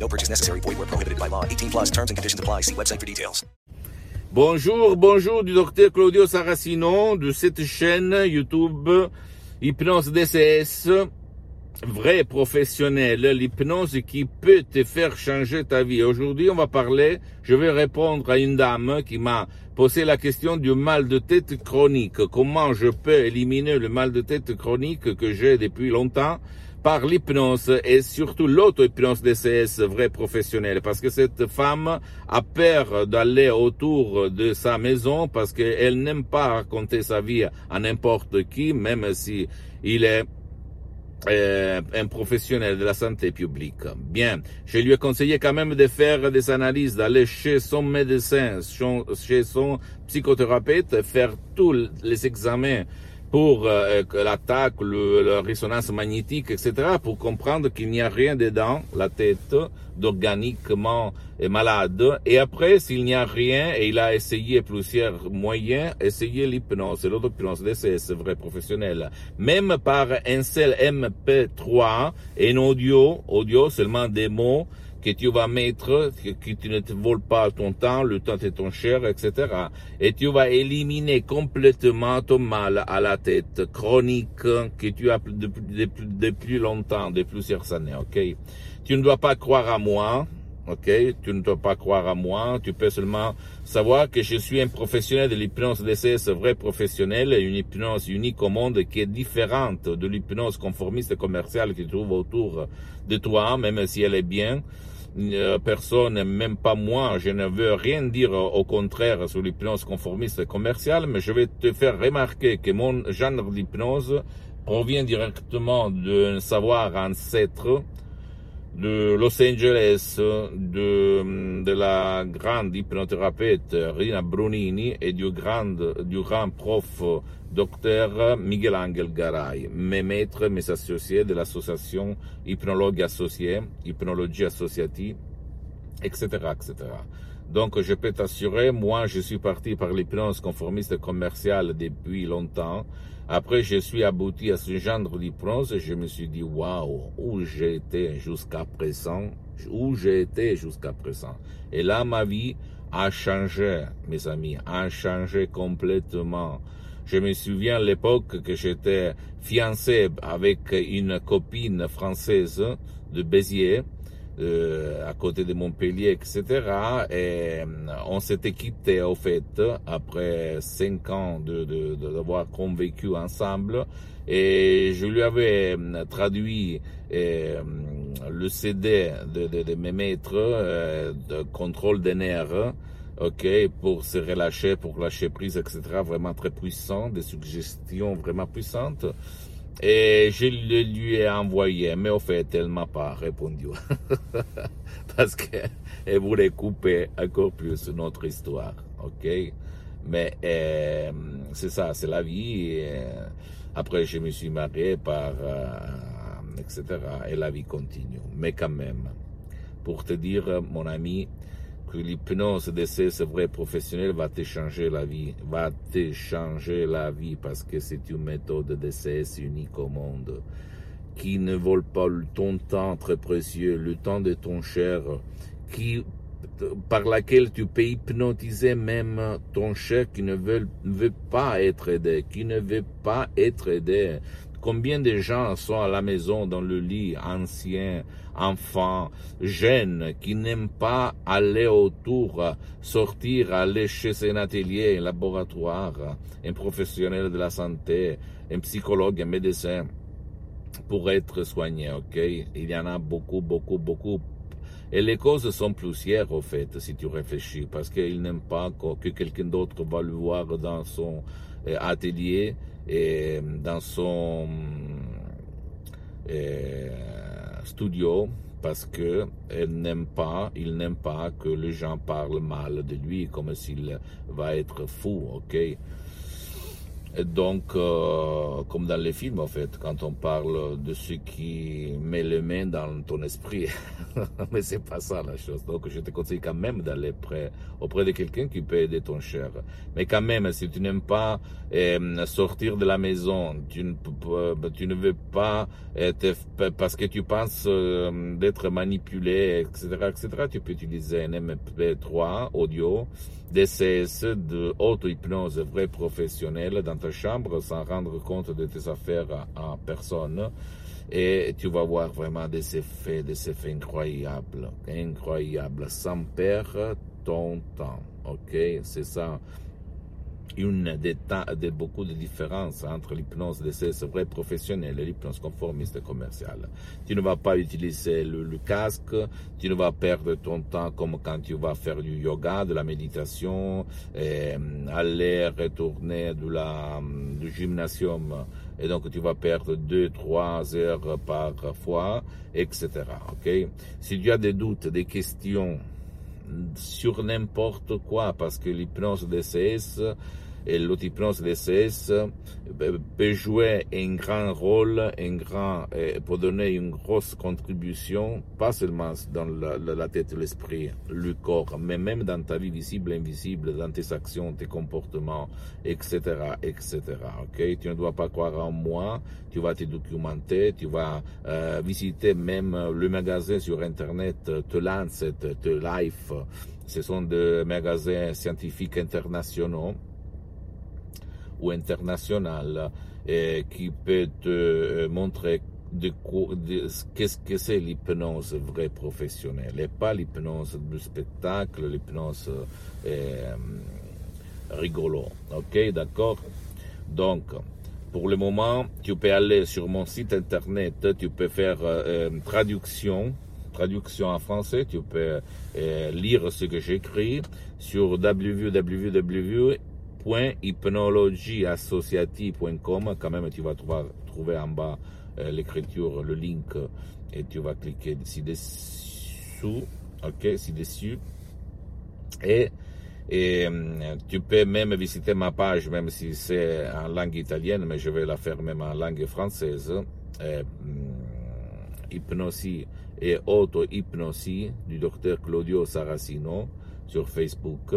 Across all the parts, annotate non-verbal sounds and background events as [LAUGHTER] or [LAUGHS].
No purchase necessary. Void prohibited by law. 18 plus terms and conditions apply. See website for details. Bonjour, bonjour du docteur Claudio Saracino de cette chaîne YouTube Hypnose DCS. Vrai professionnel, l'hypnose qui peut te faire changer ta vie. Aujourd'hui, on va parler, je vais répondre à une dame qui m'a posé la question du mal de tête chronique. Comment je peux éliminer le mal de tête chronique que j'ai depuis longtemps? Par l'hypnose et surtout l'auto-hypnose DCS vrai professionnel parce que cette femme a peur d'aller autour de sa maison parce qu'elle n'aime pas raconter sa vie à n'importe qui même si il est euh, un professionnel de la santé publique. Bien, je lui ai conseillé quand même de faire des analyses, d'aller chez son médecin, chez son psychothérapeute, faire tous les examens pour euh, l'attaque, la résonance magnétique, etc., pour comprendre qu'il n'y a rien dedans, la tête, d'organiquement malade. Et après, s'il n'y a rien, et il a essayé plusieurs moyens, essayez l'hypnose, l'auto-hypnose, c'est vrai professionnel. Même par un seul MP3, un audio, audio, seulement des mots, que tu vas mettre, que, tu ne te voles pas ton temps, le temps est ton cher, etc. Et tu vas éliminer complètement ton mal à la tête chronique que tu as depuis, depuis, longtemps, depuis plusieurs années, ok? Tu ne dois pas croire à moi, ok? Tu ne dois pas croire à moi, tu peux seulement savoir que je suis un professionnel de l'hypnose DCS vrai professionnel, une hypnose unique au monde qui est différente de l'hypnose conformiste commerciale que tu trouves autour de toi, même si elle est bien. Euh, personne, même pas moi, je ne veux rien dire au contraire sur l'hypnose conformiste commerciale, mais je vais te faire remarquer que mon genre d'hypnose provient directement d'un savoir ancêtre de Los Angeles, de, de la grande hypnothérapeute Rina Brunini et du grand, du grand prof docteur Miguel Angel Garay, mes maîtres, mes associés de l'association Hypnologue Associée, Hypnologie Associative, etc., etc. Donc, je peux t'assurer, moi, je suis parti par l'hypnose conformiste commerciale depuis longtemps. Après, je suis abouti à ce genre d'hypnose et je me suis dit, waouh, où j'ai été jusqu'à présent, où été jusqu'à présent? Et là, ma vie a changé, mes amis, a changé complètement. Je me souviens l'époque que j'étais fiancé avec une copine française de Béziers, euh, à côté de Montpellier, etc. Et euh, on s'était quitté au fait après cinq ans de d'avoir de, convécu ensemble. Et je lui avais euh, traduit le CD de mes maîtres de contrôle des nerfs ok, pour se relâcher, pour lâcher prise, etc. Vraiment très puissant, des suggestions vraiment puissantes. Et je le lui ai envoyé, mais au fait, elle m'a pas répondu. [LAUGHS] Parce qu'elle voulait couper encore plus notre histoire, ok? Mais euh, c'est ça, c'est la vie. Et, après, je me suis marié par, euh, etc. Et la vie continue. Mais quand même, pour te dire, mon ami, que l'hypnose d'essai vrai professionnel va te changer la vie, va te changer la vie parce que c'est une méthode d'essai unique au monde qui ne vole pas ton temps très précieux, le temps de ton cher, qui par laquelle tu peux hypnotiser même ton cher qui ne veut pas être aidé, qui ne veut pas être aidé. Combien de gens sont à la maison, dans le lit, anciens, enfants, jeunes, qui n'aiment pas aller autour, sortir, aller chez un atelier, un laboratoire, un professionnel de la santé, un psychologue, un médecin, pour être soigné, ok? Il y en a beaucoup, beaucoup, beaucoup. Et les causes sont plusieurs, au fait, si tu réfléchis, parce qu'il n'aime pas que quelqu'un d'autre va le voir dans son euh, atelier et dans son euh, studio parce que n'aime pas, il n'aime pas que les gens parlent mal de lui comme s'il va être fou, ok? Et donc, euh, comme dans les films, en fait, quand on parle de ce qui met les mains dans ton esprit, [LAUGHS] mais c'est pas ça la chose. Donc, je te conseille quand même d'aller auprès de quelqu'un qui peut aider ton cher. Mais quand même, si tu n'aimes pas euh, sortir de la maison, tu ne, euh, veux pas être, parce que tu penses d'être manipulé, etc., etc., tu peux utiliser un MP3 audio DCS de auto-hypnose vrai professionnelle dans ta chambre sans rendre compte de tes affaires à personne. Et tu vas voir vraiment des effets, des effets incroyables, incroyables, sans perdre ton temps. Ok, c'est ça une des, de beaucoup de différences entre l'hypnose DCS vrai professionnelle et l'hypnose conformiste commerciale. Tu ne vas pas utiliser le, casque, tu ne vas perdre ton temps comme quand tu vas faire du yoga, de la méditation, et aller retourner de la, du gymnasium et donc tu vas perdre 2-3 heures par fois, etc. Ok? Si tu as des doutes, des questions sur n'importe quoi, parce que l'hypnose DCS et l'hypnose DCS peut jouer un grand rôle, un grand, pour donner une grosse contribution, pas seulement dans la, tête, l'esprit, le corps, mais même dans ta vie visible, invisible, dans tes actions, tes comportements, etc., etc. Ok, tu ne dois pas croire en moi. Tu vas te documenter, tu vas euh, visiter même le magasin sur internet, The Lancet, The Life. Ce sont des magasins scientifiques internationaux ou international eh, qui peut te euh, montrer de, de, qu'est-ce que c'est l'hypnose vraie professionnelle et pas l'hypnose du spectacle, l'hypnose euh, rigolo. Ok, d'accord? Donc, pour le moment, tu peux aller sur mon site internet, tu peux faire euh, traduction, traduction en français, tu peux euh, lire ce que j'écris sur www hypnologieassociative.com. Quand même, tu vas trouver, trouver en bas euh, l'écriture, le link, et tu vas cliquer ci-dessous. OK, ci-dessus. Et, et euh, tu peux même visiter ma page, même si c'est en langue italienne, mais je vais la faire même en langue française. Euh, hypnosie et auto-hypnosie du docteur Claudio Saracino sur Facebook.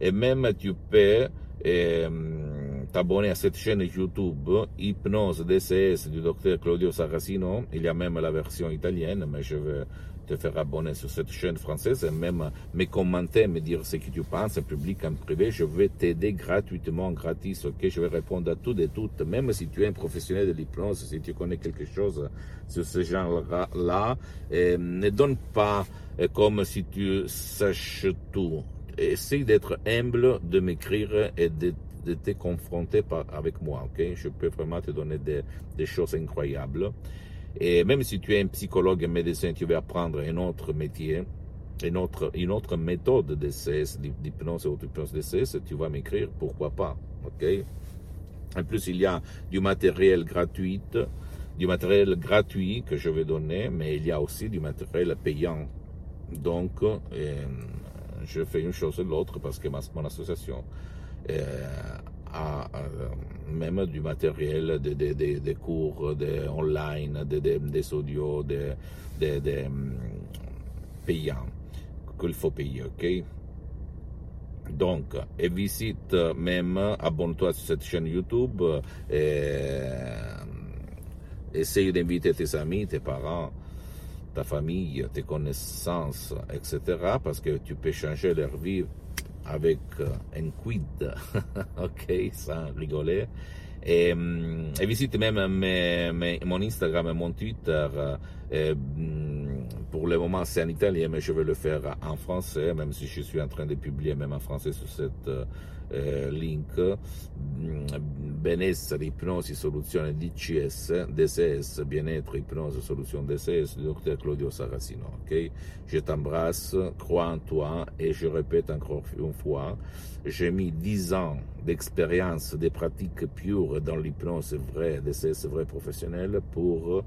Et même tu peux et hum, t'abonner à cette chaîne YouTube Hypnose DCS du docteur Claudio Saracino. Il y a même la version italienne, mais je vais te faire abonner sur cette chaîne française et même me commenter, me dire ce que tu penses en public, en privé. Je vais t'aider gratuitement, gratis, ok? Je vais répondre à tout et toutes, même si tu es un professionnel de l'hypnose, si tu connais quelque chose sur ce genre-là, ne donne pas comme si tu saches tout essaye d'être humble, de m'écrire et de, te confronter avec moi, ok? Je peux vraiment te donner des, choses incroyables. Et même si tu es un psychologue, un médecin, tu vas apprendre un autre métier, une autre, une autre méthode d'hypnose d'hypnose ou d'hypnose DCS, tu vas m'écrire, pourquoi pas, ok? En plus, il y a du matériel gratuit, du matériel gratuit que je vais donner, mais il y a aussi du matériel payant. Donc, euh, je fais une chose et l'autre parce que mon association euh, a euh, même du matériel, des, cours de online, des audios, des, hum, payants qu'il faut payer, ok? Donc, et visite même, abonne-toi sur cette chaîne YouTube, et, essaye d'inviter tes amis, tes parents, ta famille, tes connaissances, etc. Parce que tu peux changer leur vie avec euh, un quid, [LAUGHS] ok, sans rigoler. Et, hum, et visite même mon Instagram et mon Twitter. Et, hum, pour le moment, c'est en italien, mais je vais le faire en français, même si je suis en train de publier même en français sur cette eh, link. Benessere ipnosi soluzione DCS DCS bien-être hypnose solution DCS docteur Claudio Saracino ok? Je t'embrasse crois en toi et je répète encore une fois j'ai mis 10 ans d'expérience des pratiques pures dans l'hypnose vraie DCS vrai professionnel pour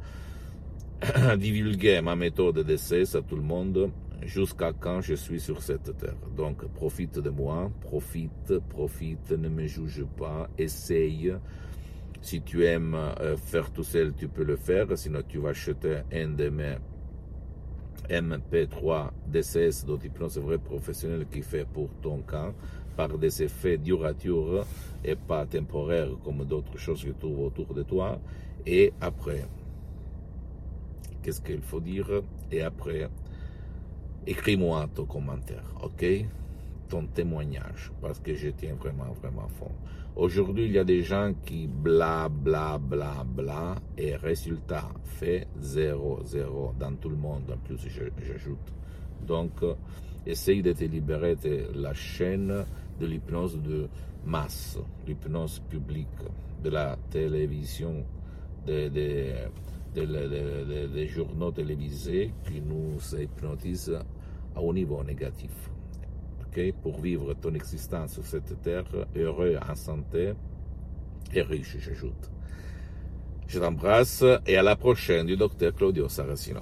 [CLEARS THROAT] divulguer ma méthode d'essai à tout le monde jusqu'à quand je suis sur cette terre. Donc, profite de moi, profite, profite, ne me juge pas, essaye. Si tu aimes euh, faire tout seul, tu peux le faire, sinon tu vas acheter un de mes MP3 DCS d'hypnose vrai professionnel qui fait pour ton cas par des effets duratures et pas temporaires comme d'autres choses que tu trouves autour de toi. Et après, qu'est-ce qu'il faut dire? Et après, écris-moi ton commentaire, ok? Ton témoignage, parce que je tiens vraiment, vraiment fort. Aujourd'hui, il y a des gens qui bla, bla, bla, bla, et résultat, fait zéro, zéro dans tout le monde, en plus, j'ajoute. Donc, essaye de te libérer de la chaîne de l'hypnose de masse, l'hypnose publique, de la télévision, des de, journaux télévisés qui nous hypnotisent à un niveau négatif. Pour vivre ton existence sur cette terre heureux, en santé et riche, j'ajoute. Je t'embrasse et à la prochaine du docteur Claudio Saracino.